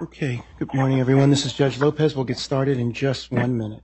Okay, good morning, everyone. This is Judge Lopez. We'll get started in just one minute.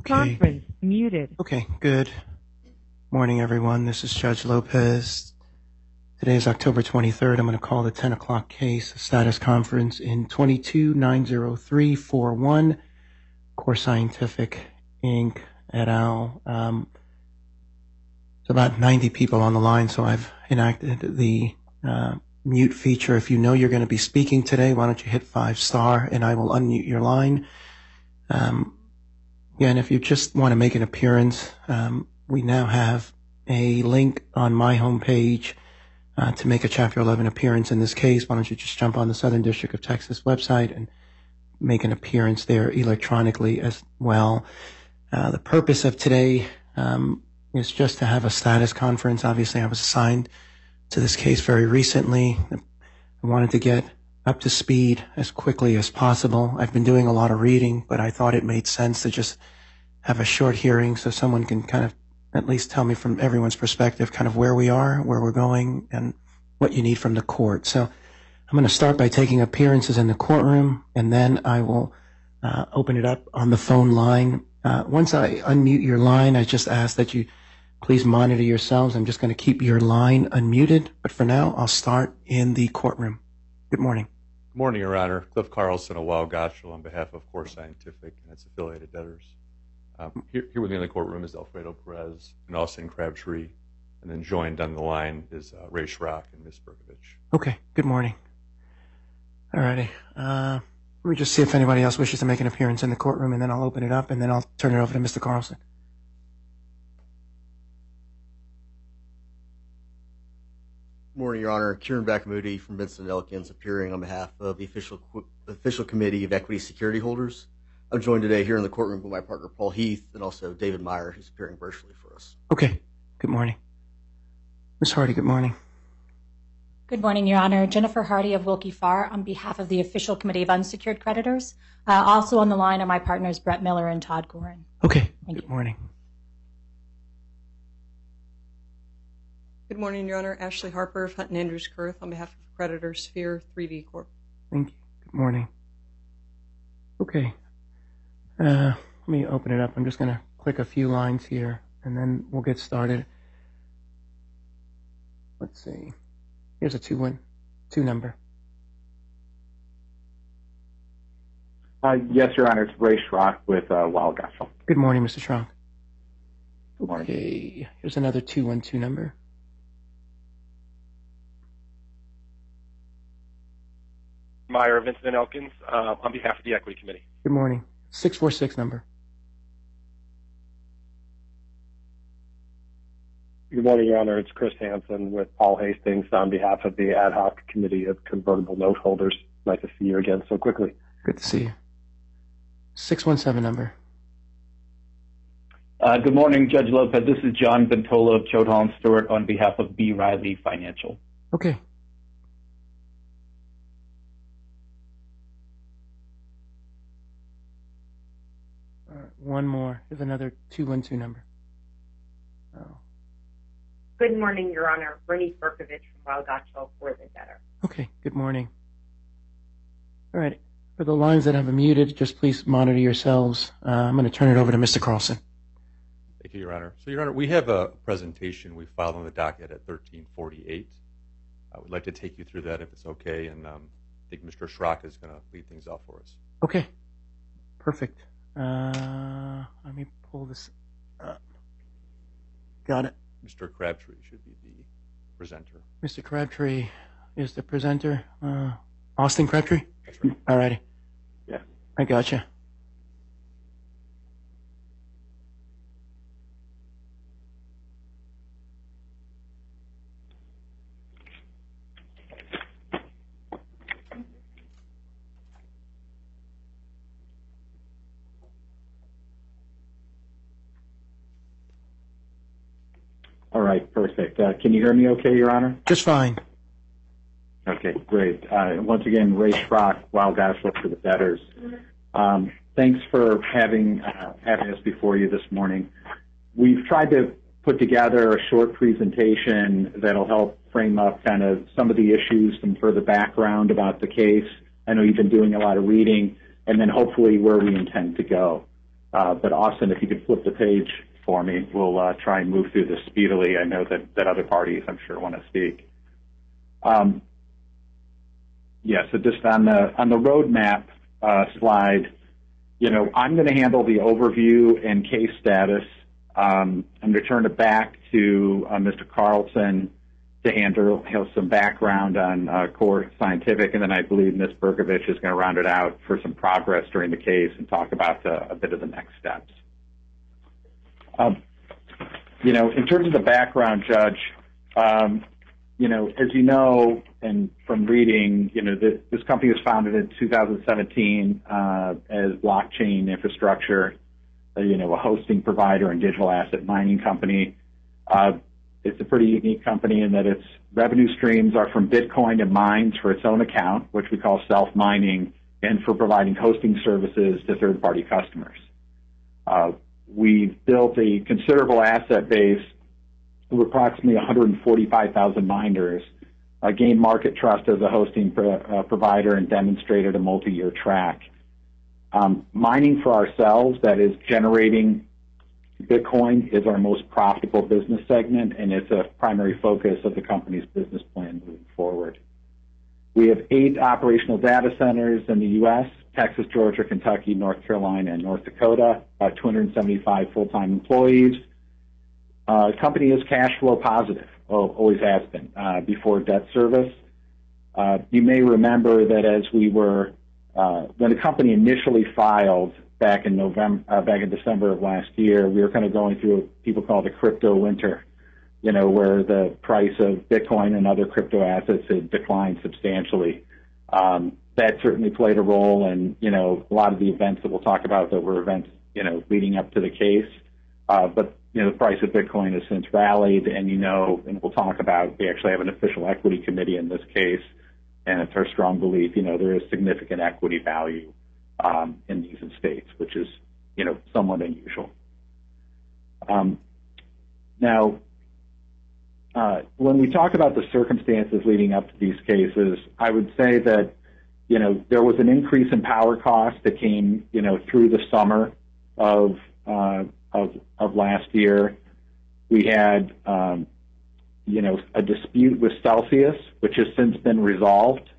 Okay. Conference muted. Okay, good morning, everyone. This is Judge Lopez. Today is October 23rd. I'm going to call the 10 o'clock case, status conference in 2290341, Core Scientific, Inc., et al. Um, It's about 90 people on the line, so I've enacted the uh, mute feature. If you know you're going to be speaking today, why don't you hit five star and I will unmute your line. Um, yeah, and if you just want to make an appearance, um, we now have a link on my homepage uh, to make a Chapter 11 appearance in this case. Why don't you just jump on the Southern District of Texas website and make an appearance there electronically as well. Uh, the purpose of today um, is just to have a status conference. Obviously, I was assigned to this case very recently. I wanted to get up to speed as quickly as possible. I've been doing a lot of reading, but I thought it made sense to just have a short hearing so someone can kind of at least tell me from everyone's perspective kind of where we are, where we're going, and what you need from the court. So I'm going to start by taking appearances in the courtroom, and then I will uh, open it up on the phone line. Uh, once I unmute your line, I just ask that you please monitor yourselves. I'm just going to keep your line unmuted, but for now, I'll start in the courtroom. Good morning. Good morning, Your Honor. Cliff Carlson of Weil Gotshal on behalf of Core Scientific and its affiliated debtors. Um, here, here with me in the courtroom is Alfredo Perez and Austin Crabtree, and then joined on the line is uh, Ray Schrock and Ms. Berkovich. Okay, good morning. All righty. Uh, let me just see if anybody else wishes to make an appearance in the courtroom, and then I'll open it up, and then I'll turn it over to Mr. Carlson. Morning, Your Honor. Kiran Vakamudi from Vinson Elkins, appearing on behalf of the official official committee of equity security holders. I'm joined today here in the courtroom with my partner Paul Heath and also David Meyer, who's appearing virtually for us. Okay, good morning. Ms. Hardy, good morning. Good morning, Your Honor. Jennifer Hardy of Willkie Farr on behalf of the Official Committee of Unsecured Creditors. Uh, also on the line are my partners Brett Miller and Todd Goren. Okay, good morning. Good morning, Your Honor. Ashley Harper of Hunton Andrews Kurth on behalf of creditor Sphere 3D Corp. Thank you. Good morning. Okay. Uh, let me open it up. I'm just going to click a few lines here, and then we'll get started. Let's see. Here's a two one two number. Uh, yes, Your Honor. It's Ray Schrock with uh, Weil Good morning, Mr. Schrock. Good morning. Okay. Here's another two one two number. Meyer, Vinson and Elkins, uh, on behalf of the Equity Committee. Good morning. Six four six number. Good morning, Your Honor. It's Chris Hansen with Paul Hastings on behalf of the Ad Hoc Committee of Convertible Note Holders. Glad to see you again so quickly. Good to see you. 617 number. Uh, good morning, Judge Lopez. This is John Ventola of Choate Stewart on behalf of B. Riley Financial. Okay. One more. There's another 212 number. Oh, Good morning, Your Honor. Bernice Berkovich from Weil Gotshal for the debtor. okay. Good morning. All right. For the lines that have been muted, just please monitor yourselves. Uh, I'm going to turn it over to Mr. Carlson. Thank you, Your Honor. So, Your Honor, we have a presentation we filed on the docket at 1348. I would like to take you through that if it's okay, and um, I think Mr. Schrock is going to lead things off for us. Okay. Perfect. Uh, let me pull this up. Got it. Mr. Crabtree should be the presenter. Mr. Crabtree is the presenter. Uh, Austin Crabtree? That's right. All righty. Yeah. I gotcha. All right, perfect. Uh, can you hear me okay, Your Honor? Just fine. Okay, great. Uh, once again, Ray Schrock, Weil Gotshal for the debtors. Um, thanks for having uh, having us before you this morning. We've tried to put together a short presentation that'll help frame up kind of some of the issues, some further background about the case. I know you've been doing a lot of reading, and then hopefully where we intend to go. Uh, but Austin, if you could flip the page for me, we'll uh, try and move through this speedily. I know that, that other parties, I'm sure, want to speak. Um, yeah, so just on the on the roadmap uh, slide, you know, I'm going to handle the overview and case status. Um, I'm going to turn it back to uh, Mr. Carlson to handle some background on uh, core scientific, and then I believe Ms. Berkovich is going to round it out for some progress during the case and talk about the, a bit of the next steps. Um, you know, in terms of the background, Judge, um, you know, as you know, and from reading, you know, this, company was founded in 2017 uh, as blockchain infrastructure, uh, you know, a hosting provider and digital asset mining company. Uh, it's a pretty unique company in that its revenue streams are from Bitcoin and mines for its own account, which we call self-mining, and for providing hosting services to third-party customers. We've built a considerable asset base of approximately 145,000 miners, gained market trust as a hosting uh, provider, and demonstrated a multi-year track. Um, mining for ourselves, that is generating Bitcoin, is our most profitable business segment, and it's a primary focus of the company's business plan moving forward. We have eight operational data centers in the U.S., Texas, Georgia, Kentucky, North Carolina, and North Dakota, about 275 full-time employees. Uh, company is cash flow positive, always has been, uh, before debt service. Uh, you may remember that as we were, uh, when the company initially filed back in November, uh, back in December of last year, we were kind of going through what people call the crypto winter, you know, where the price of Bitcoin and other crypto assets had declined substantially. Um, that certainly played a role in, you know, a lot of the events that we'll talk about that were events, you know, leading up to the case. Uh, but, you know, the price of Bitcoin has since rallied, and, you know, and we'll talk about, we actually have an official equity committee in this case, and it's our strong belief, you know, there is significant equity value um, in these estates, which is, you know, somewhat unusual. Um, now, uh, when we talk about the circumstances leading up to these cases, I would say that, you know, there was an increase in power costs that came, you know, through the summer of uh, of, of last year. We had, um, you know, a dispute with Celsius, which has since been resolved,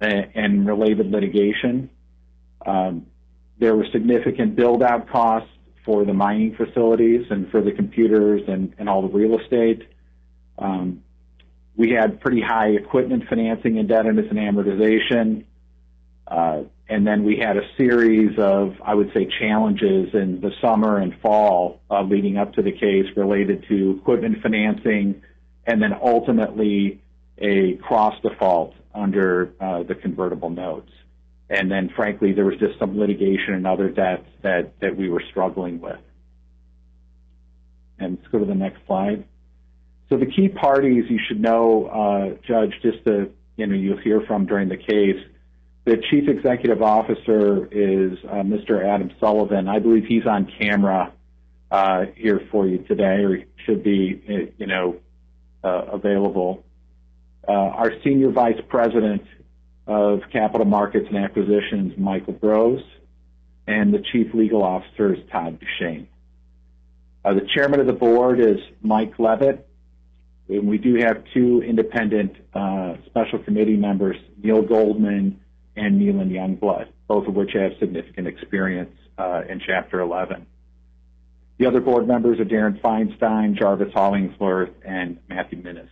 and, and related litigation. Um, there were significant build-out costs for the mining facilities and for the computers and, and all the real estate. Um, we had pretty high equipment financing indebtedness and amortization. Uh, and then we had a series of, I would say, challenges in the summer and fall uh, leading up to the case related to equipment financing and then ultimately a cross default under uh, the convertible notes. And then, frankly, there was just some litigation and other debts that, that we were struggling with. And let's go to the next slide. So the key parties you should know, uh, Judge, just to, you know, you'll hear from during the case. The chief executive officer is uh, Mr. Adam Sullivan. I believe he's on camera uh, here for you today, or should be, uh, you know, uh, available. Uh, our senior vice president of capital markets and acquisitions, Michael Bros, and the chief legal officer is Todd DuChene. Uh, the chairman of the board is Mike Levitt, and we do have two independent special committee members, Neil Goldman and Kneeland Youngblood, both of which have significant experience uh, in Chapter 11. The other board members are Darin Feinstein, Jarvis Hollingsworth, and Matthew Minnis.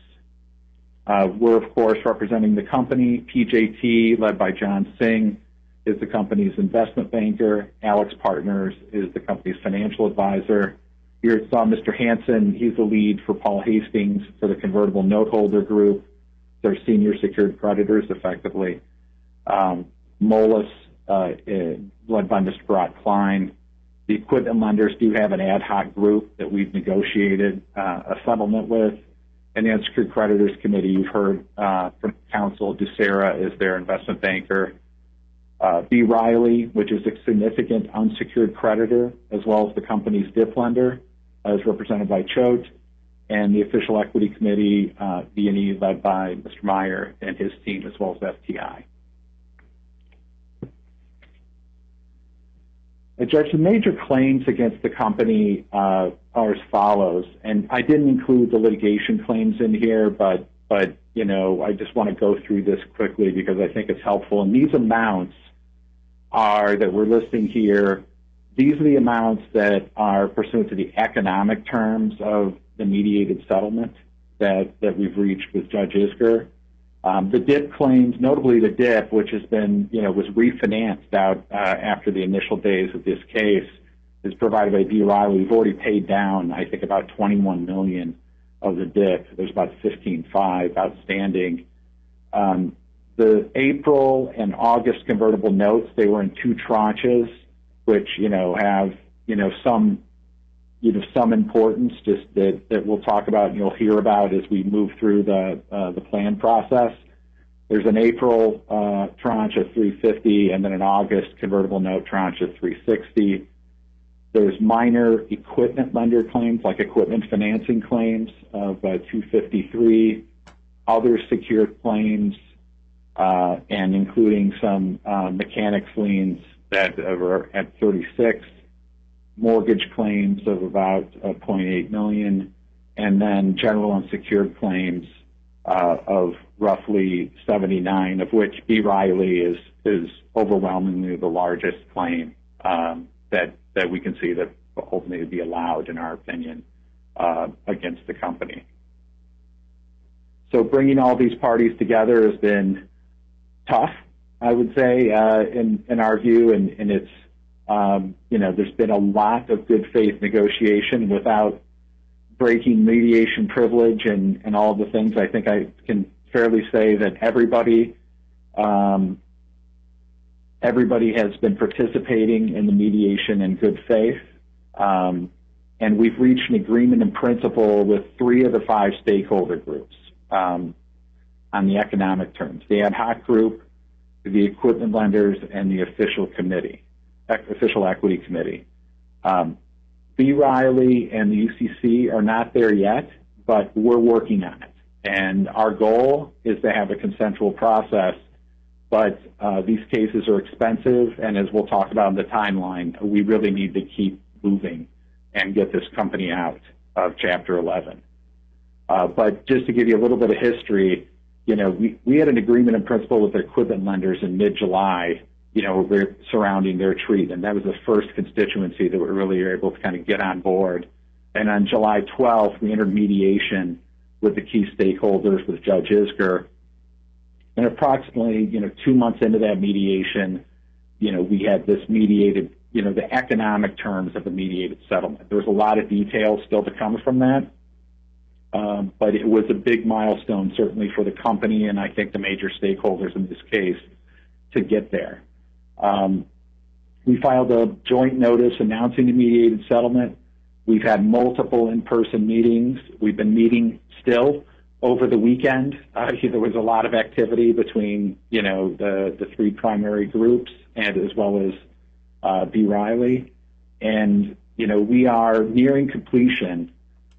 Uh, we're, of course, representing the company. PJT, led by John Singh, is the company's investment banker. AlixPartners is the company's financial advisor. Here saw Mr. Hansen. He's the lead for Paul Hastings for the convertible note holder group. They're senior secured creditors, effectively. Um, Moelis, uh, led by Mr. Klein. The equipment lenders do have an ad hoc group that we've negotiated uh, a settlement with. And the unsecured creditors committee, you've heard uh, from counsel, Ducera is their investment banker. Uh, B. Riley, which is a significant unsecured creditor, as well as the company's DIP lender, is represented by Choate. And the official equity committee, uh, V&E, led by Mr. Meyer and his team, as well as FTI. Judge, the major claims against the company uh, are as follows, and I didn't include the litigation claims in here, but but you know I just want to go through this quickly because I think it's helpful. And these amounts are that we're listing here. These are the amounts that are pursuant to the economic terms of the mediated settlement that that we've reached with Judge Isgur. Um, the DIP claims, notably the DIP, which has been, you know, was refinanced out uh, after the initial days of this case, is provided by B. Riley. We've already paid down, I think, about 21 million of the DIP. There's about 15.5 outstanding. Um, the April and August convertible notes, they were in two tranches, which, you know, have, you know, some you know, some importance just that, that we'll talk about and you'll hear about as we move through the, uh, the plan process. There's an April uh, tranche of 350 and then an August convertible note tranche of 360. There's minor equipment lender claims like equipment financing claims of uh, 253, other secured claims, uh, and including some uh, mechanics liens that are at 36 mortgage claims of about uh, 0.8 million, and then general unsecured claims uh, of roughly 79, of which B. Riley is is overwhelmingly the largest claim um, that that we can see that ultimately would be allowed, in our opinion, uh, against the company. So bringing all these parties together has been tough, I would say, uh, in in our view, and, and it's um, you know, there's been a lot of good faith negotiation without breaking mediation privilege and, and all the things. I think I can fairly say that everybody um, everybody has been participating in the mediation in good faith. Um, and we've reached an agreement in principle with three of the five stakeholder groups um, on the economic terms the ad hoc group, the equipment lenders, and the official committee official equity committee. Um, B. Riley and the UCC are not there yet, but we're working on it. And our goal is to have a consensual process, but uh, these cases are expensive, and as we'll talk about in the timeline, we really need to keep moving and get this company out of Chapter 11. Uh, but just to give you a little bit of history, you know, we, we had an agreement in principle with the equipment lenders in mid-July you know, surrounding their treatment. That was the first constituency that we really were able to kind of get on board. And on July 12th, we entered mediation with the key stakeholders, with Judge Isgur. And approximately, you know, two months into that mediation, you know, we had this mediated, you know, the economic terms of the mediated settlement. There was a lot of details still to come from that. um, but it was a big milestone, certainly for the company and I think the major stakeholders in this case to get there. Um, we filed a joint notice announcing the mediated settlement. We've had multiple in-person meetings. We've been meeting still over the weekend. Uh, there was a lot of activity between, you know, the, the three primary groups and as well as uh, B. Riley. And, you know, we are nearing completion.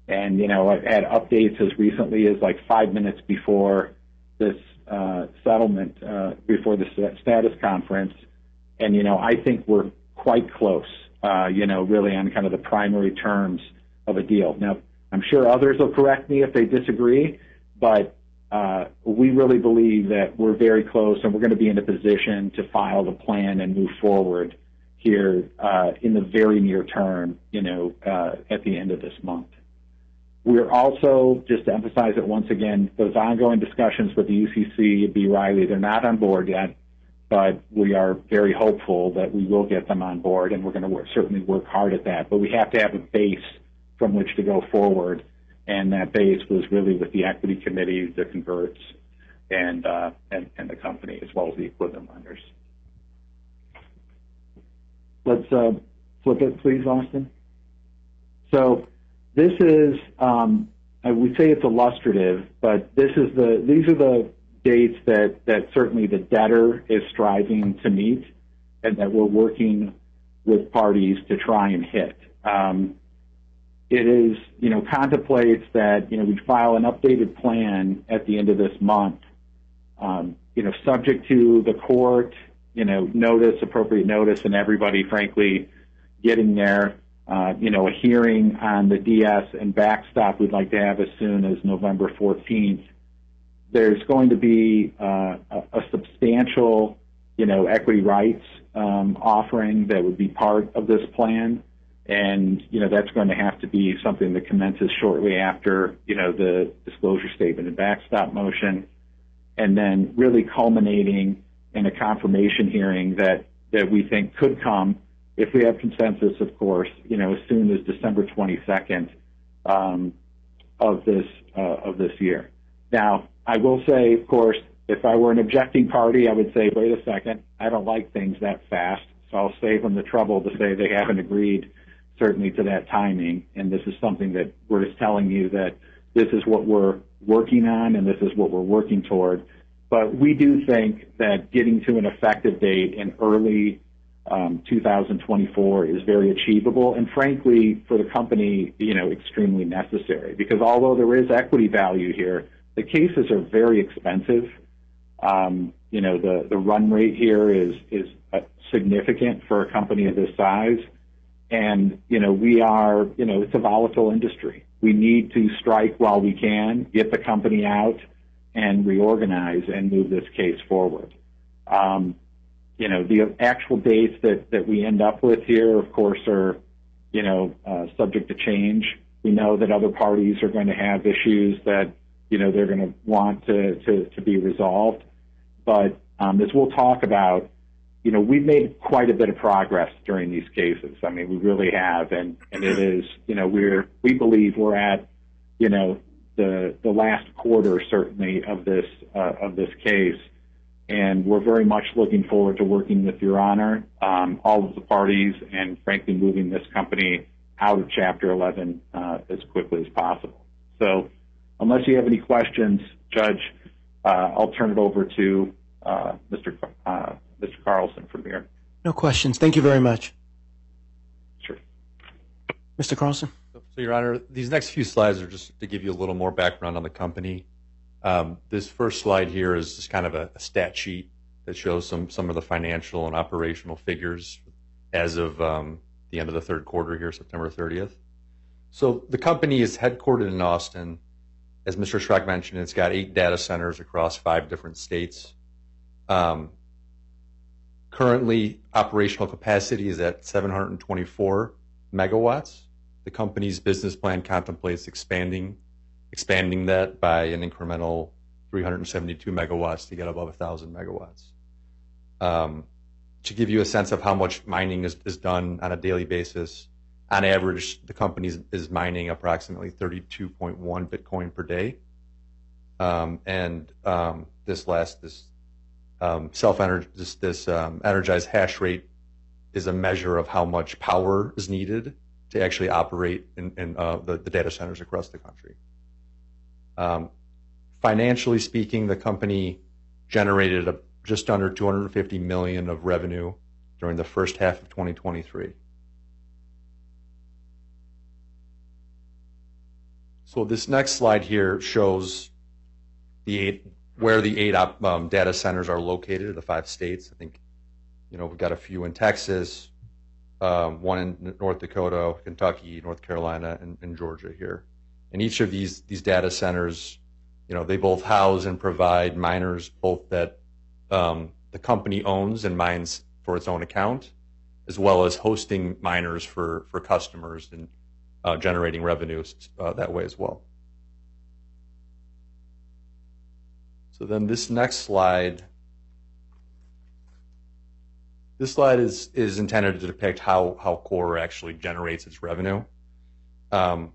And, you know, I've had updates as recently as like five minutes before this uh, settlement, uh, before the status conference. And, you know, I think we're quite close, uh, you know, really on kind of the primary terms of a deal. Now, I'm sure others will correct me if they disagree, but uh, we really believe that we're very close and we're going to be in a position to file the plan and move forward here uh, in the very near term, you know, uh, at the end of this month. We're also, just to emphasize it once again, those ongoing discussions with the UCC B. Riley, they're not on board yet, but we are very hopeful that we will get them on board, and we're going to work, certainly work hard at that. But we have to have a base from which to go forward, and that base was really with the equity committee, the converts, and, uh, and, and the company, as well as the equipment lenders. Let's uh, flip it, please, Austin. So this is, um, I would say it's illustrative, but this is the these are the dates that that certainly the debtor is striving to meet, and that we're working with parties to try and hit. Um, it is, you know, contemplates that you know we file an updated plan at the end of this month, um, you know, subject to the court you know, notice, appropriate notice, and everybody, frankly, getting there. Uh, you know, a hearing on the DS and backstop we'd like to have as soon as November 14th. There's going to be uh, a, substantial, you know, equity rights um, offering that would be part of this plan. And, you know, that's going to have to be something that commences shortly after, you know, the disclosure statement and backstop motion. And then really culminating in a confirmation hearing that that we think could come if we have consensus, of course, you know, as soon as December 22nd um, of this uh, of this year. Now, I will say, of course, if I were an objecting party, I would say, wait a second, I don't like things that fast, so I'll save them the trouble to say they haven't agreed certainly to that timing, and this is something that we're just telling you that this is what we're working on and this is what we're working toward. But we do think that getting to an effective date in early um, 2024 is very achievable, and frankly, for the company, you know, extremely necessary. Because although there is equity value here, the cases are very expensive. Um, you know, the the run rate here is is uh, significant for a company of this size, and you know, we are, you know, it's a volatile industry. We need to strike while we can, get the company out and reorganize and move this case forward. Um, you know, the actual dates that, that we end up with here, of course, are, you know, uh, subject to change. We know that other parties are going to have issues that, you know, they're going to want to, to, to be resolved. But um, as we'll talk about, you know, we've made quite a bit of progress during these cases. I mean, we really have, and, and it is, you know, we're we believe we're at, you know, the the last quarter certainly of this uh, of this case, and we're very much looking forward to working with Your Honor, um, all of the parties, and frankly moving this company out of Chapter 11 uh, as quickly as possible. So, unless you have any questions, Judge, uh, I'll turn it over to uh, Mr. Uh, Mr. Carlson from here. No questions. Thank you very much. Sure. Mr. Carlson. So, Your Honor, these next few slides are just to give you a little more background on the company. Um, this first slide here is just kind of a, a, stat sheet that shows some some of the financial and operational figures as of um, the end of the third quarter here, September 30th. So the company is headquartered in Austin. As Mr. Schrock mentioned, it's got eight data centers across five different states. Um, currently, operational capacity is at 724 megawatts. The company's business plan contemplates expanding that by an incremental 372 megawatts to get above 1,000 megawatts. Um, to give you a sense of how much mining is done on a daily basis, on average, the company is mining approximately 32.1 Bitcoin per day. Um, and um, this last, this um, energized hash rate is a measure of how much power is needed to actually operate in, uh, the, data centers across the country. Financially speaking, the company generated just under 250 million of revenue during the first half of 2023. So this next slide here shows the eight, where the eight um, data centers are located, in the five states. I think, you know, we've got a few in Texas, um, one in North Dakota, Kentucky, North Carolina, and, and, Georgia here. And each of these these data centers, you know, they both house and provide miners, both that um, the company owns and mines for its own account, as well as hosting miners for for customers and generating revenues uh, that way as well. So then this next slide, this slide is, is intended to depict how, how Core actually generates its revenue. Um,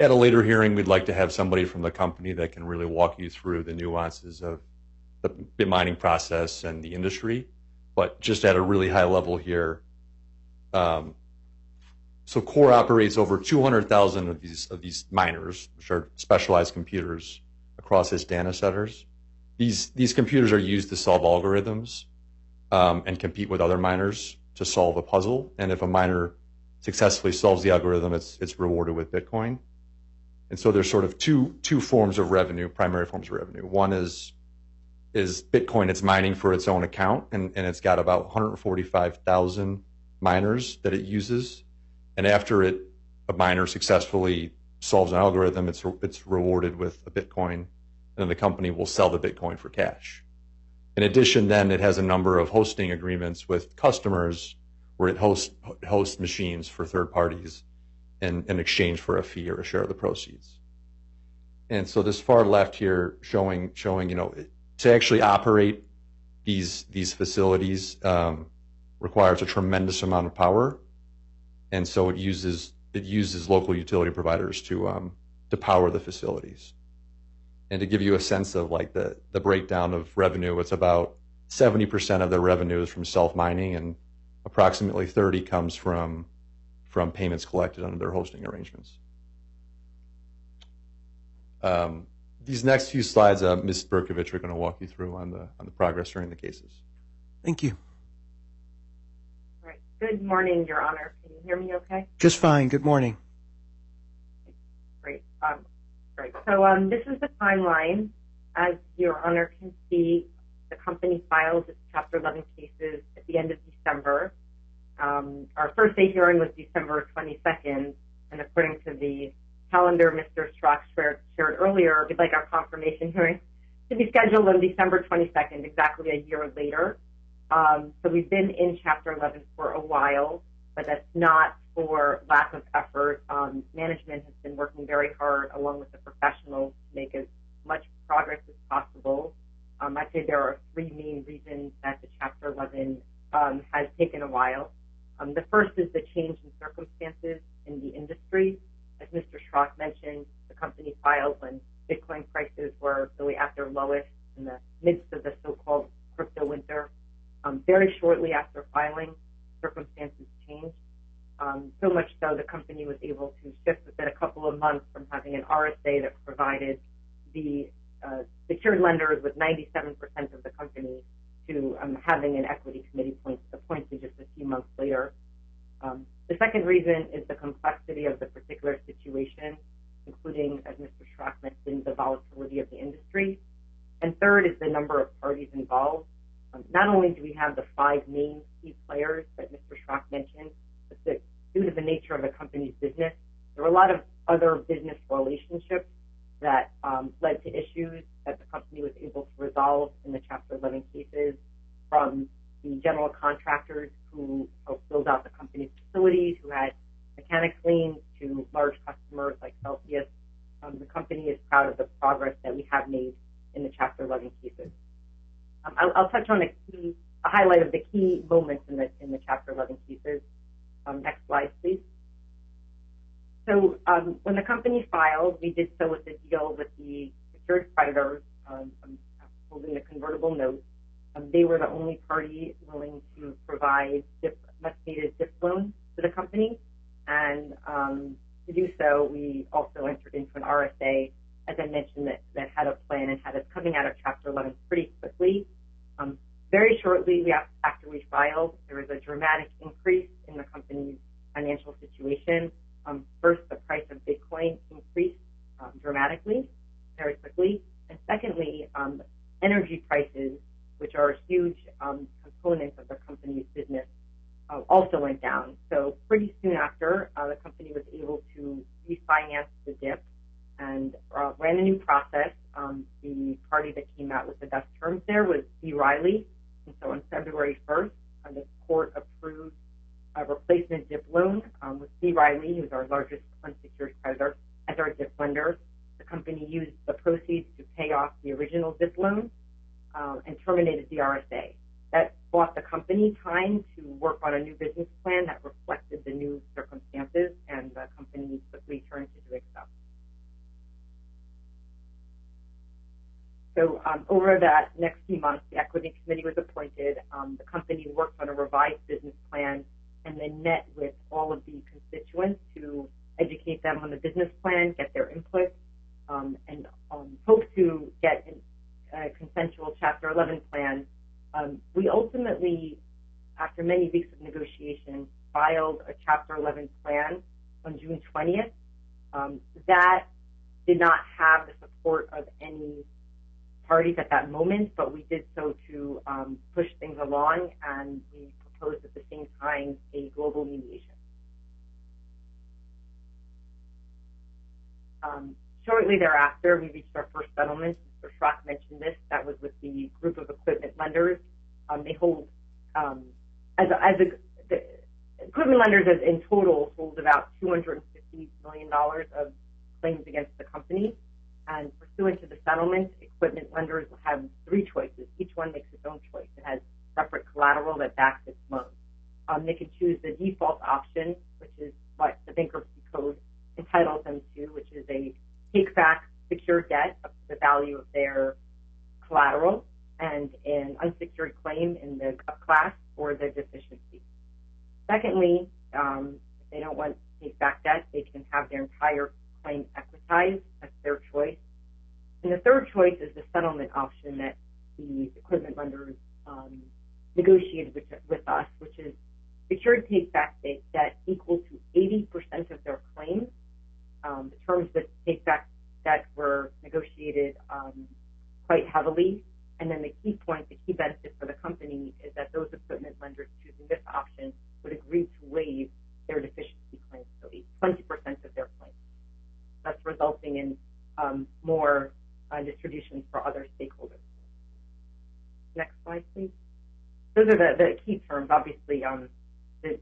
at a later hearing, we'd like to have somebody from the company that can really walk you through the nuances of the bit mining process and the industry. But just at a really high level here, um, so Core operates over 200,000 of these of these miners, which are specialized computers across its data centers these these computers are used to solve algorithms um, and compete with other miners to solve a puzzle. And if a miner successfully solves the algorithm, it's it's rewarded with Bitcoin. And so there's sort of two two forms of revenue, primary forms of revenue. One is Bitcoin. It's mining for its own account, and, and it's got about 145,000 miners that it uses. And after it, a miner successfully solves an algorithm, it's it's rewarded with a Bitcoin and the company will sell the Bitcoin for cash. In addition, then it has a number of hosting agreements with customers where it hosts hosts machines for third parties in, in exchange for a fee or a share of the proceeds. And so this far left here showing showing you know to actually operate these these facilities um, requires a tremendous amount of power, and so it uses it uses local utility providers to um, to power the facilities and to give you a sense of like the, the breakdown of revenue, it's about 70% of their revenue is from self-mining and approximately 30 comes from from payments collected under their hosting arrangements. Um, these next few slides, uh, Ms. Berkovich are going to walk you through on the on the progress during the cases. Thank you. Good morning, Your Honor. Can you hear me okay? Just fine. Good morning. Great. Um, Great. So um, this is the timeline. As Your Honor can see, the company filed its Chapter 11 cases at the end of December. Um, our first day hearing was December 22nd, and according to the calendar Mr. Shared, shared earlier, we'd like our confirmation hearing to be scheduled on December 22nd, exactly a year later. Um, so we've been in Chapter 11 for a while, but that's not for lack of effort. Um, management has been working very hard along with the professionals to make as much progress as possible. Um, I'd say there are three main reasons that the Chapter 11 um, has taken a while. Um, the first is the change in circumstances in the industry. As Mr. Schrock mentioned, the company filed when Bitcoin prices were really at their lowest in the midst of the so-called crypto winter. Um, very shortly after filing, circumstances changed. Um, so much so the company was able to shift within a couple of months from having an RSA that provided the uh, secured lenders with 97% of the company to um, having an equity committee point, appointed just a few months later. The second reason is the complexity of the particular situation, including, as Mr. Schrock mentioned, the volatility of the industry. And third is the number of parties involved. Um, not only do we have the five main key players that Mr. Schrock mentioned, but the due to the nature of the company's business. There were a lot of other business relationships that um, led to issues that the company was able to resolve in the Chapter 11 cases from the general contractors who helped build out the company's facilities, who had mechanics liens, to large customers like Celsius. Um, the company is proud of the progress that we have made in the Chapter 11 cases. Um, I'll, I'll, touch on a key, a highlight of the key moments in the in the Chapter 11 cases. Um, next slide, please. So um, when the company filed, we did so with a deal with the secured creditors um, um, holding the convertible notes. Um, they were the only party willing to provide dip, much needed DIP loans to the company. And to do so, we also entered into an RSA, as I mentioned, that, that had a plan and had us coming out of Chapter 11 pretty quickly. Um, very shortly we, after we filed, there was a dramatic increase in the company's financial situation. Um, first, the price of Bitcoin increased um, dramatically, very quickly. And secondly, um, energy prices, which are a huge um, component of the company's business, uh, also went down. So pretty soon after, uh, the company was able to refinance the dip and uh, ran a new process. Um, the party that came out with the best terms there was B. Riley. And so on February 1st, uh, the court approved a replacement DIP loan um, with B. Riley, who's our largest unsecured creditor, as our DIP lender. The company used the proceeds to pay off the original DIP loan um, and terminated the RSA. That bought the company time to work on a new business plan that reflected the new circumstances, and the company quickly turned to doing so. So um, over that next few months, the equity committee was appointed. Um, the company worked on a revised business plan and then met with all of the constituents to educate them on the business plan, get their input, um, and um, hope to get a consensual Chapter 11 plan. Um, we ultimately, after many weeks of negotiation, filed a Chapter 11 plan on June 20th. Um, that did not have the support of any parties at that moment, but we did so to um, push things along, and we proposed at the same time a global mediation. Um, shortly thereafter, we reached our first settlement. Mr. Schrock mentioned this. That was with the group of equipment lenders. Um, they hold, um, as a, as a, the equipment lenders as in total hold about $250 million of claims against the company. And pursuant to the settlement, equipment lenders will have three choices. Each one makes its own choice. It has separate collateral that backs its loan. Um, they can choose the default option, which is what the bankruptcy code entitles them to, which is a take-back secured debt to the value of their collateral and an unsecured claim in the class or the deficiency. Secondly, um, if they don't want to take back debt, they can have their entire claim equitized. Their choice. And the third choice is the settlement option that the equipment lenders um, negotiated with, with us, which is secured take-back debt equal to 80% of their claims. Um, the terms of the take-back debt were negotiated um, quite heavily. And then the key point, the key benefit for the company is that those equipment lenders choosing this option would agree to waive their deficiency claims, so 20% of their claims. That's resulting in um, more uh, distributions for other stakeholders. Next slide, please. Those are the, the key terms. Obviously, um,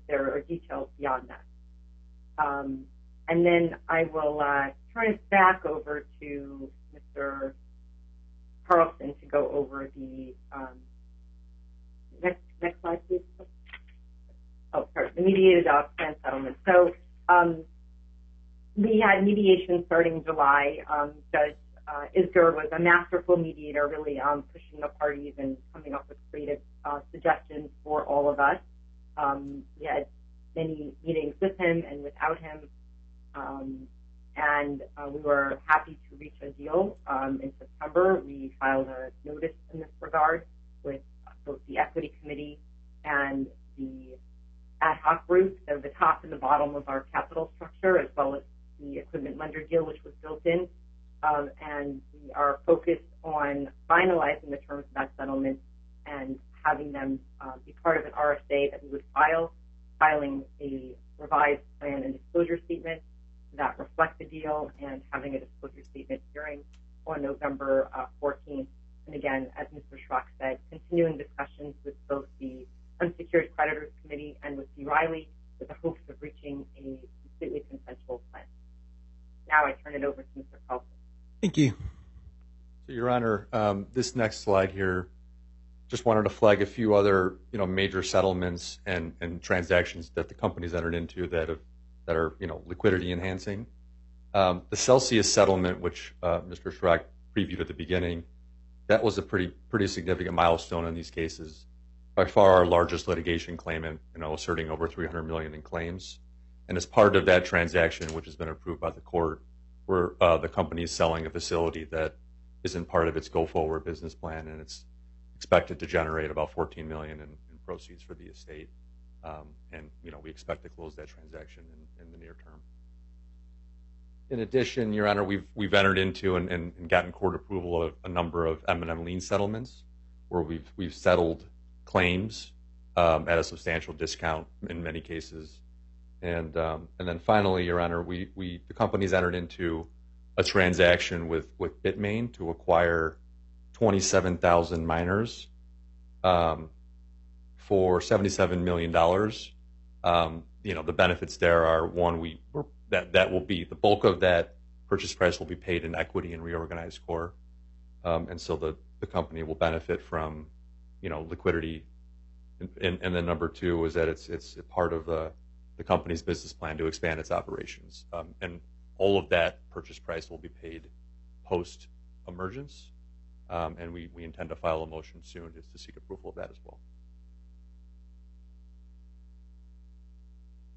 there are details beyond that. Um, and then I will uh, turn it back over to Mr. Carlson to go over the um, next next slide, please. Oh, sorry, the mediated uh, plan settlement. So um, we had mediation starting July. Um, Judge uh, Isgur was a masterful mediator, really um, pushing the parties and coming up with creative uh, suggestions for all of us. Um, we had many meetings with him and without him, um, and uh, we were happy to reach a deal. Um, in September, we filed a notice in this regard with both the equity committee and the ad hoc group, so the top and the bottom of our capital structure, as well as the equipment lender deal, which was built in. Um, and we are focused on finalizing the terms of that settlement and having them uh, be part of an RSA that we would file, filing a revised plan and disclosure statement that reflect the deal and having a disclosure statement hearing on November uh, 14th. And again, as Mr. Schrock said, continuing discussions with both the Unsecured Creditors Committee and with B. Riley with the hopes of reaching a completely consensual plan. Now I turn it over to Mr. Carlson. Thank you. So, Your Honor, um, this next slide here, just wanted to flag a few other, you know, major settlements and, and transactions that the company's entered into that have that are you know liquidity enhancing. Um, the Celsius settlement, which uh, Mr. Schrock previewed at the beginning, that was a pretty pretty significant milestone in these cases. By far, our largest litigation claimant, you know, asserting over 300 million in claims. And as part of that transaction, which has been approved by the court, where uh, the company is selling a facility that isn't part of its go-forward business plan, and it's expected to generate about 14 million in, proceeds for the estate. Um, and we expect to close that transaction in, the near term. In addition, Your Honor, we've entered into and, gotten court approval of a number of M&M lien settlements, where we've we've settled claims um, at a substantial discount in many cases. And um, and then finally, Your Honor, the company's entered into a transaction with Bitmain to acquire 27,000 miners um, for 77 million dollars. Um, you know, the benefits there are one, that that will be the bulk of that purchase price will be paid in equity and reorganized core, and so the the company will benefit from you know liquidity. And, then number two is that it's part of the the company's business plan to expand its operations, um, and all of that purchase price will be paid post emergence, um, and we, intend to file a motion soon just to seek approval of that as well.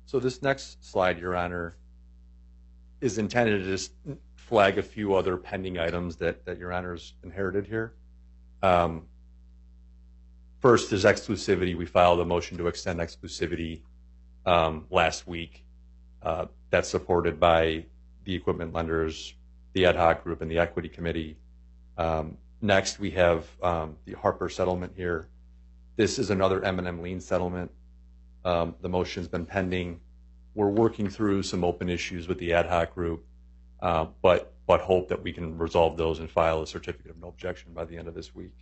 So this next slide, Your Honor, is intended to just flag a few other pending items that, Your Honor's inherited here. Um, first is exclusivity. We filed a motion to extend exclusivity last week. Uh, that's supported by the equipment lenders, the ad hoc group, and the equity committee. Um, next, we have um, the Harper settlement here. This is another M&M lien settlement. Um, the motion's been pending. We're working through some open issues with the ad hoc group, uh, but but hope that we can resolve those and file a certificate of no objection by the end of this week.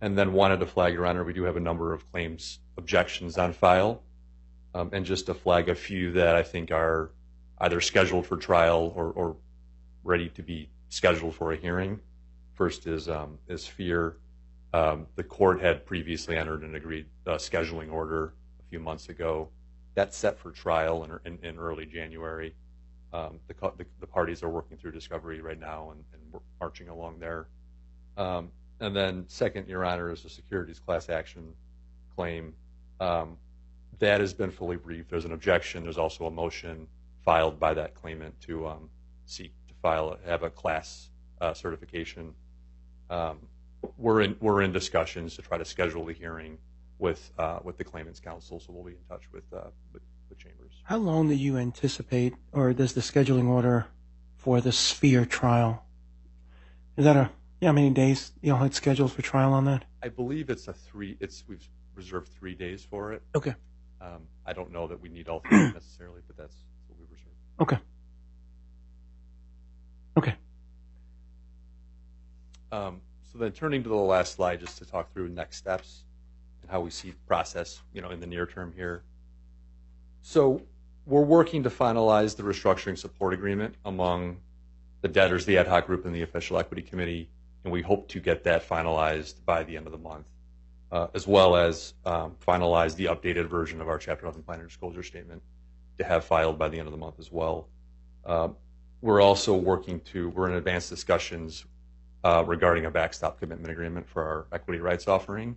And then wanted to flag, Your Honor, we do have a number of claims objections on file, um, and just to flag a few that I think are either scheduled for trial or, or ready to be scheduled for a hearing. First is um, is Sphere. Um, the court had previously entered an agreed uh, scheduling order a few months ago. That's set for trial in, in, in early January. Um, the, the, the, parties are working through discovery right now and, and we're marching along there. Um, and then second, Your Honor, is the securities class action claim. That has been fully briefed. There's an objection. There's also a motion filed by that claimant to um, seek to file have a class uh, certification. Um, we're in we're in discussions to try to schedule the hearing with uh, with the claimant's counsel, so we'll be in touch with uh, with, with Chambers. How long do you anticipate, or does the scheduling order for the Sphere trial? Is that a yeah? How many days you all had scheduled for trial on that? I believe it's a three. It's we've reserved three days for it. Okay. Um, I don't know that we need all three necessarily, but that's what we reserved. Okay. Okay. Um, so then turning to the last slide, just to talk through next steps and how we see the process, you know, in the near term here. So we're working to finalize the restructuring support agreement among the debtors, the ad hoc group, and the official equity committee, and we hope to get that finalized by the end of the month, as well as um, finalize the updated version of our Chapter 11 plan disclosure statement to have filed by the end of the month as well. Uh, we're also working to, we're in advanced discussions uh, regarding a backstop commitment agreement for our equity rights offering,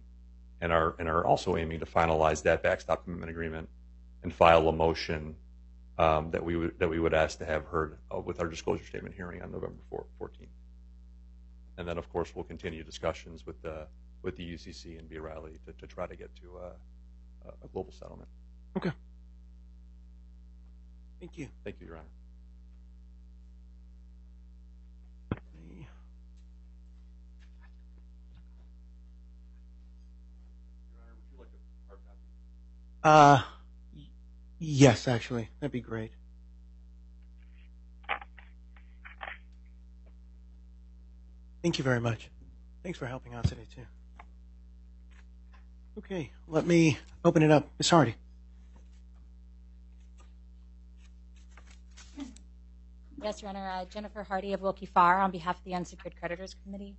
and are and are also aiming to finalize that backstop commitment agreement and file a motion um, that we would that we would ask to have heard uh, with our disclosure statement hearing on November 14th. And then, of course, we'll continue discussions with the with the UCC and B. Riley to, to try to get to a, a global settlement. Okay. Thank you. Thank you, Your Honor. Uh, yes, actually, that'd be great. Thank you very much. Thanks for helping out today too. Okay, let me open it up. Ms. Hardy. Yes, Your Honor. Uh, Jennifer Hardy of Willkie Farr on behalf of the Unsecured Creditors Committee.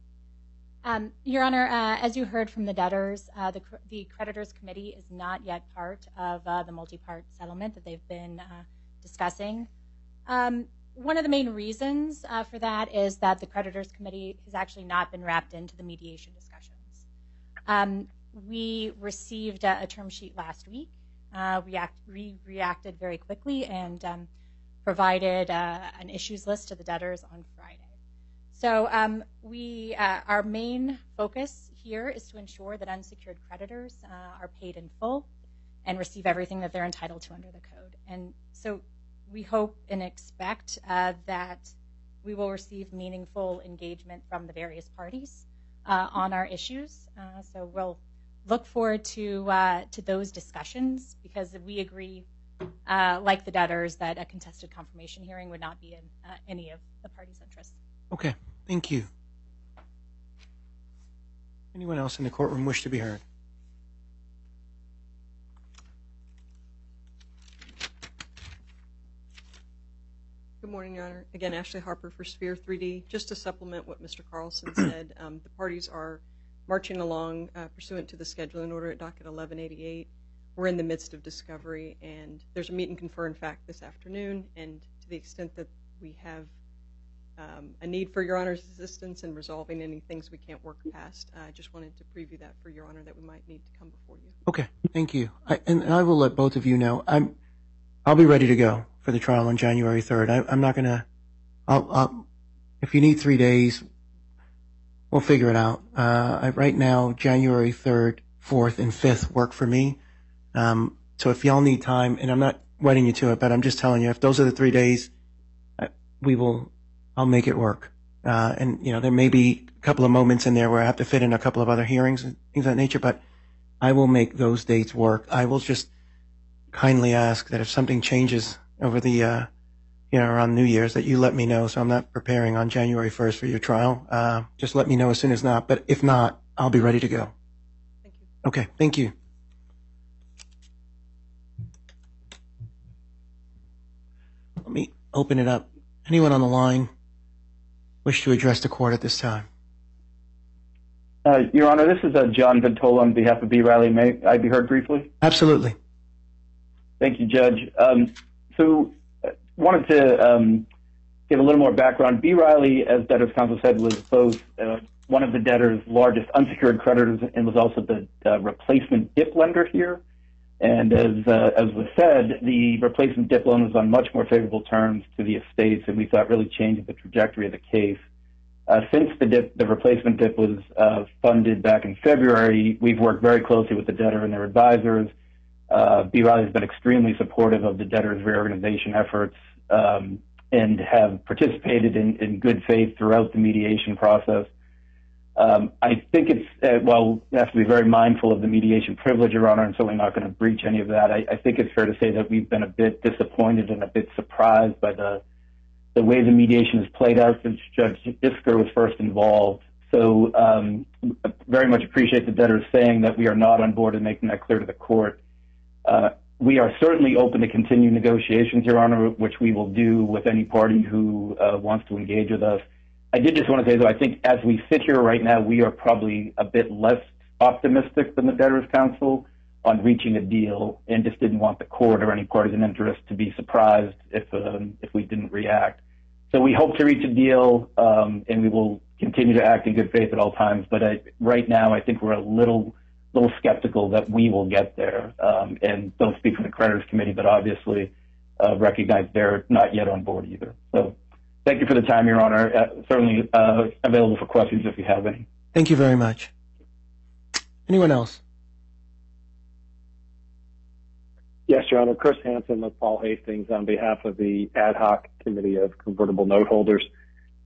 Um, Your Honor, uh, as you heard from the debtors, uh, the, Creditors Committee is not yet part of the multi-part settlement that they've been discussing. Um, one of the main reasons for that is that the creditors committee has actually not been wrapped into the mediation discussions. We received a, term sheet last week. Uh, we, act, we, reacted very quickly and um, provided uh, an issues list to the debtors on Friday. So um, we, uh, our main focus here is to ensure that unsecured creditors are paid in full and receive everything that they're entitled to under the code. And so we hope and expect that we will receive meaningful engagement from the various parties on our issues. So we'll look forward to uh, to those discussions because we agree, uh, like the debtors, that a contested confirmation hearing would not be in uh, any of the parties' interests. Okay, thank you. Anyone else in the courtroom wish to be heard? Good morning, Your Honor. Again, Ashley Harper for Sphere 3D. Just to supplement what Mr. Carlson said, um, the parties are marching along uh, pursuant to the scheduling order at docket 1188. We're in the midst of discovery, and there's a meet and confer, in fact, this afternoon. And to the extent that we have um, a need for Your Honor's assistance in resolving any things we can't work past, I just wanted to preview that for Your Honor that we might need to come before you. Okay, thank you. And I will let both of you know. I'm, I'll be ready to go for the trial on January 3rd. I, am not going to, if you need three days, we'll figure it out. Uh, right now, January 3rd, 4th, and 5th work for me. Um, so if y'all need time, and I'm not wedding you to it, but I'm just telling you, if those are the three days, uh, we will, I'll make it work. Uh, and, you know, there may be a couple of moments in there where I have to fit in a couple of other hearings and things of that nature, but I will make those dates work. I will just kindly ask that if something changes over the, uh, you know, around New Year's that you let me know so I'm not preparing on January 1st for your trial. Uh, just let me know as soon as not. But if not, I'll be ready to go. Thank you. Okay, thank you. Let me open it up. Anyone on the line wish to address the court at this time? Uh, Your Honor, this is uh, John Ventola on behalf of B. Riley. May I be heard briefly? Absolutely. Thank you, Judge. Um, so wanted to um, give a little more background. B. Riley, as debtors counsel said, was both uh, one of the debtors' largest unsecured creditors and was also the uh, replacement DIP lender here. And as uh, as was said, the replacement DIP loan was on much more favorable terms to the estates, and we thought really changed the trajectory of the case. Uh, since the DIP, the replacement DIP was uh, funded back in February, we've worked very closely with the debtor and their advisors uh, B. Riley has been extremely supportive of the debtors' reorganization efforts um, and have participated in, in, good faith throughout the mediation process. Um, I think it's, uh, well, we have to be very mindful of the mediation privilege, Your Honor, and certainly not going to breach any of that. I, I, think it's fair to say that we've been a bit disappointed and a bit surprised by the the way the mediation has played out since Judge Isgur was first involved. So um, very much appreciate the debtors saying that we are not on board and making that clear to the court. Uh, we are certainly open to continue negotiations, Your Honor, which we will do with any party who uh, wants to engage with us. I did just want to say, though, I think as we sit here right now, we are probably a bit less optimistic than the Debtors Counsel on reaching a deal and just didn't want the court or any parties in interest to be surprised if um, if we didn't react. So we hope to reach a deal, um, and we will continue to act in good faith at all times. But I, right now, I think we're a little little skeptical that we will get there. Um, and don't speak for the creditors committee, but obviously uh, recognize they're not yet on board either. So thank you for the time, Your Honor. Uh, certainly uh, available for questions if you have any. Thank you very much. Anyone else? Yes, Your Honor. Chris Hansen with Paul Hastings on behalf of the ad hoc committee of convertible note holders.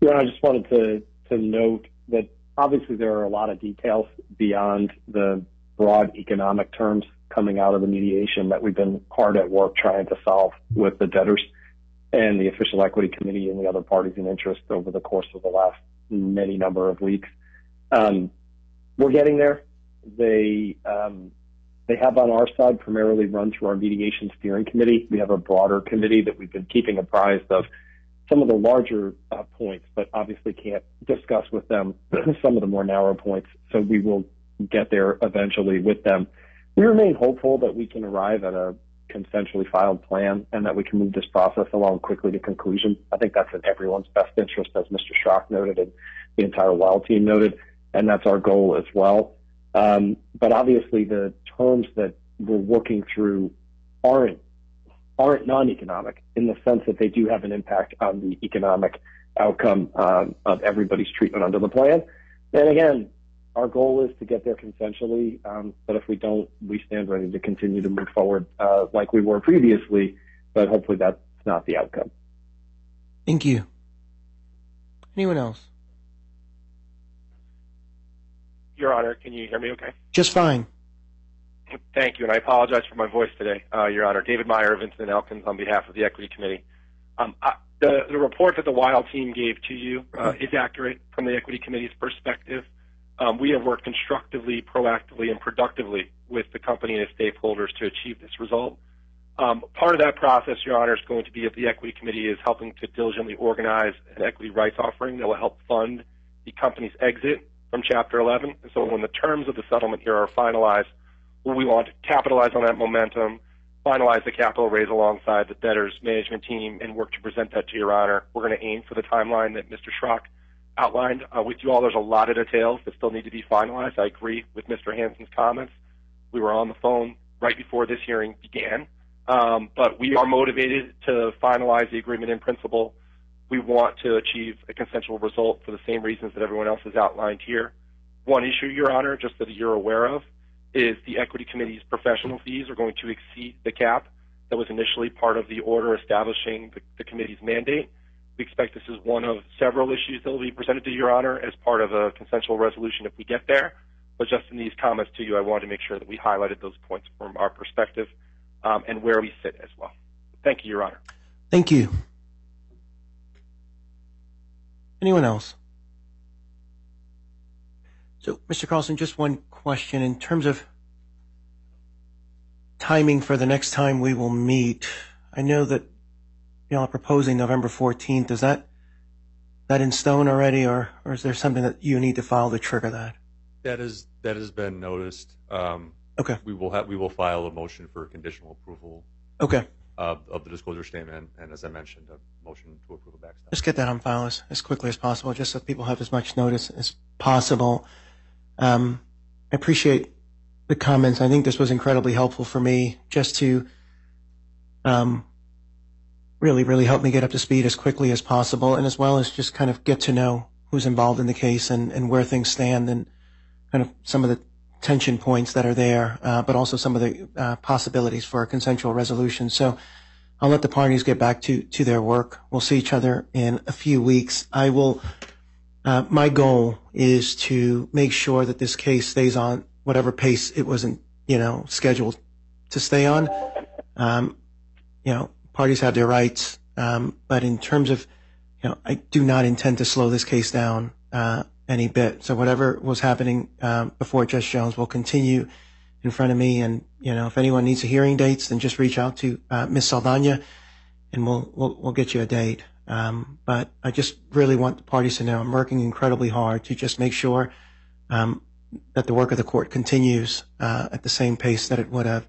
Your Honor, I just wanted to, to note that obviously there are a lot of details beyond the broad economic terms coming out of the mediation that we've been hard at work trying to solve with the debtors and the official equity committee and the other parties in interest over the course of the last many number of weeks. Um, we're getting there. They um, they have on our side primarily run through our mediation steering committee. We have a broader committee that we've been keeping apprised of some of the larger uh, points, but obviously can't discuss with them some of the more narrow points. So we will get there eventually with them. We remain hopeful that we can arrive at a consensually filed plan and that we can move this process along quickly to conclusion. I think that's in everyone's best interest, as Mr. Schrock noted and the entire Weil team noted, and that's our goal as well. Um, but obviously, the terms that we're working through aren't aren't non-economic in the sense that they do have an impact on the economic outcome um, of everybody's treatment under the plan. And again, our goal is to get there consensually, um, but if we don't, we stand ready to continue to move forward uh, like we were previously, but hopefully that's not the outcome. Thank you. Anyone else? Your Honor, can you hear me okay? Just fine. Thank you, and I apologize for my voice today, uh, Your Honor. David Meyer, Vinson Elkins, on behalf of the Equity Committee. Um, I, the, the report that the Weil team gave to you uh, is accurate from the Equity Committee's perspective. Um, we have worked constructively, proactively, and productively with the company and its stakeholders to achieve this result. Um, part of that process, Your Honor, is going to be if the Equity Committee is helping to diligently organize an equity rights offering that will help fund the company's exit from Chapter 11. And so when the terms of the settlement here are finalized, we want to capitalize on that momentum, finalize the capital raise alongside the debtors management team, and work to present that to Your Honor. We're going to aim for the timeline that Mr. Schrock outlined uh, with you all. There's a lot of details that still need to be finalized. I agree with Mr. Hansen's comments. We were on the phone right before this hearing began, um, but we are motivated to finalize the agreement in principle. We want to achieve a consensual result for the same reasons that everyone else has outlined here. One issue, Your Honor, just that you're aware of, is the Equity Committee's professional fees are going to exceed the cap that was initially part of the order establishing the, the committee's mandate. We expect this is one of several issues that will be presented to Your Honor as part of a consensual resolution if we get there. But just in these comments to you, I wanted to make sure that we highlighted those points from our perspective um, and where we sit as well. Thank you, Your Honor. Thank you. Anyone else? So, Mr. Carlson, just one question. In terms of timing for the next time we will meet, I know that you all are proposing November 14th. Is that that in stone already, or, or is there something that you need to file to trigger that? That is that has been noticed. Um, Okay. We will have we will file a motion for conditional approval Okay. of, of the disclosure statement, and as I mentioned, a motion to approve a backstop. Just get that on file as, as quickly as possible, just so people have as much notice as possible. Um, I appreciate the comments. I think this was incredibly helpful for me just to um, really, really help me get up to speed as quickly as possible, and as well as just kind of get to know who's involved in the case and, and where things stand and kind of some of the tension points that are there, uh, but also some of the uh, possibilities for a consensual resolution. So I'll let the parties get back to, to their work. We'll see each other in a few weeks. I will, uh, my goal is to make sure that this case stays on whatever pace it wasn't, you know, scheduled to stay on. Um, you know, parties have their rights, um, but in terms of, you know, I do not intend to slow this case down uh, any bit. So whatever was happening um, before Judge Jones will continue in front of me. And you know, if anyone needs a hearing dates, then just reach out to uh, Miss Saldana, and we'll, get you a date. Um, but I just really want the parties to know I'm working incredibly hard to just make sure that the work of the court continues uh, at the same pace that it would have.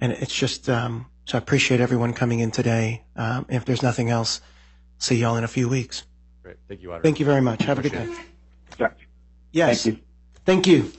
And it's just um, so I appreciate everyone coming in today. Um, if there's nothing else, see y'all in a few weeks. Great. Thank you, Auditor. Thank you very much. Have a good Appreciate day. Yes. Thank you. Thank you.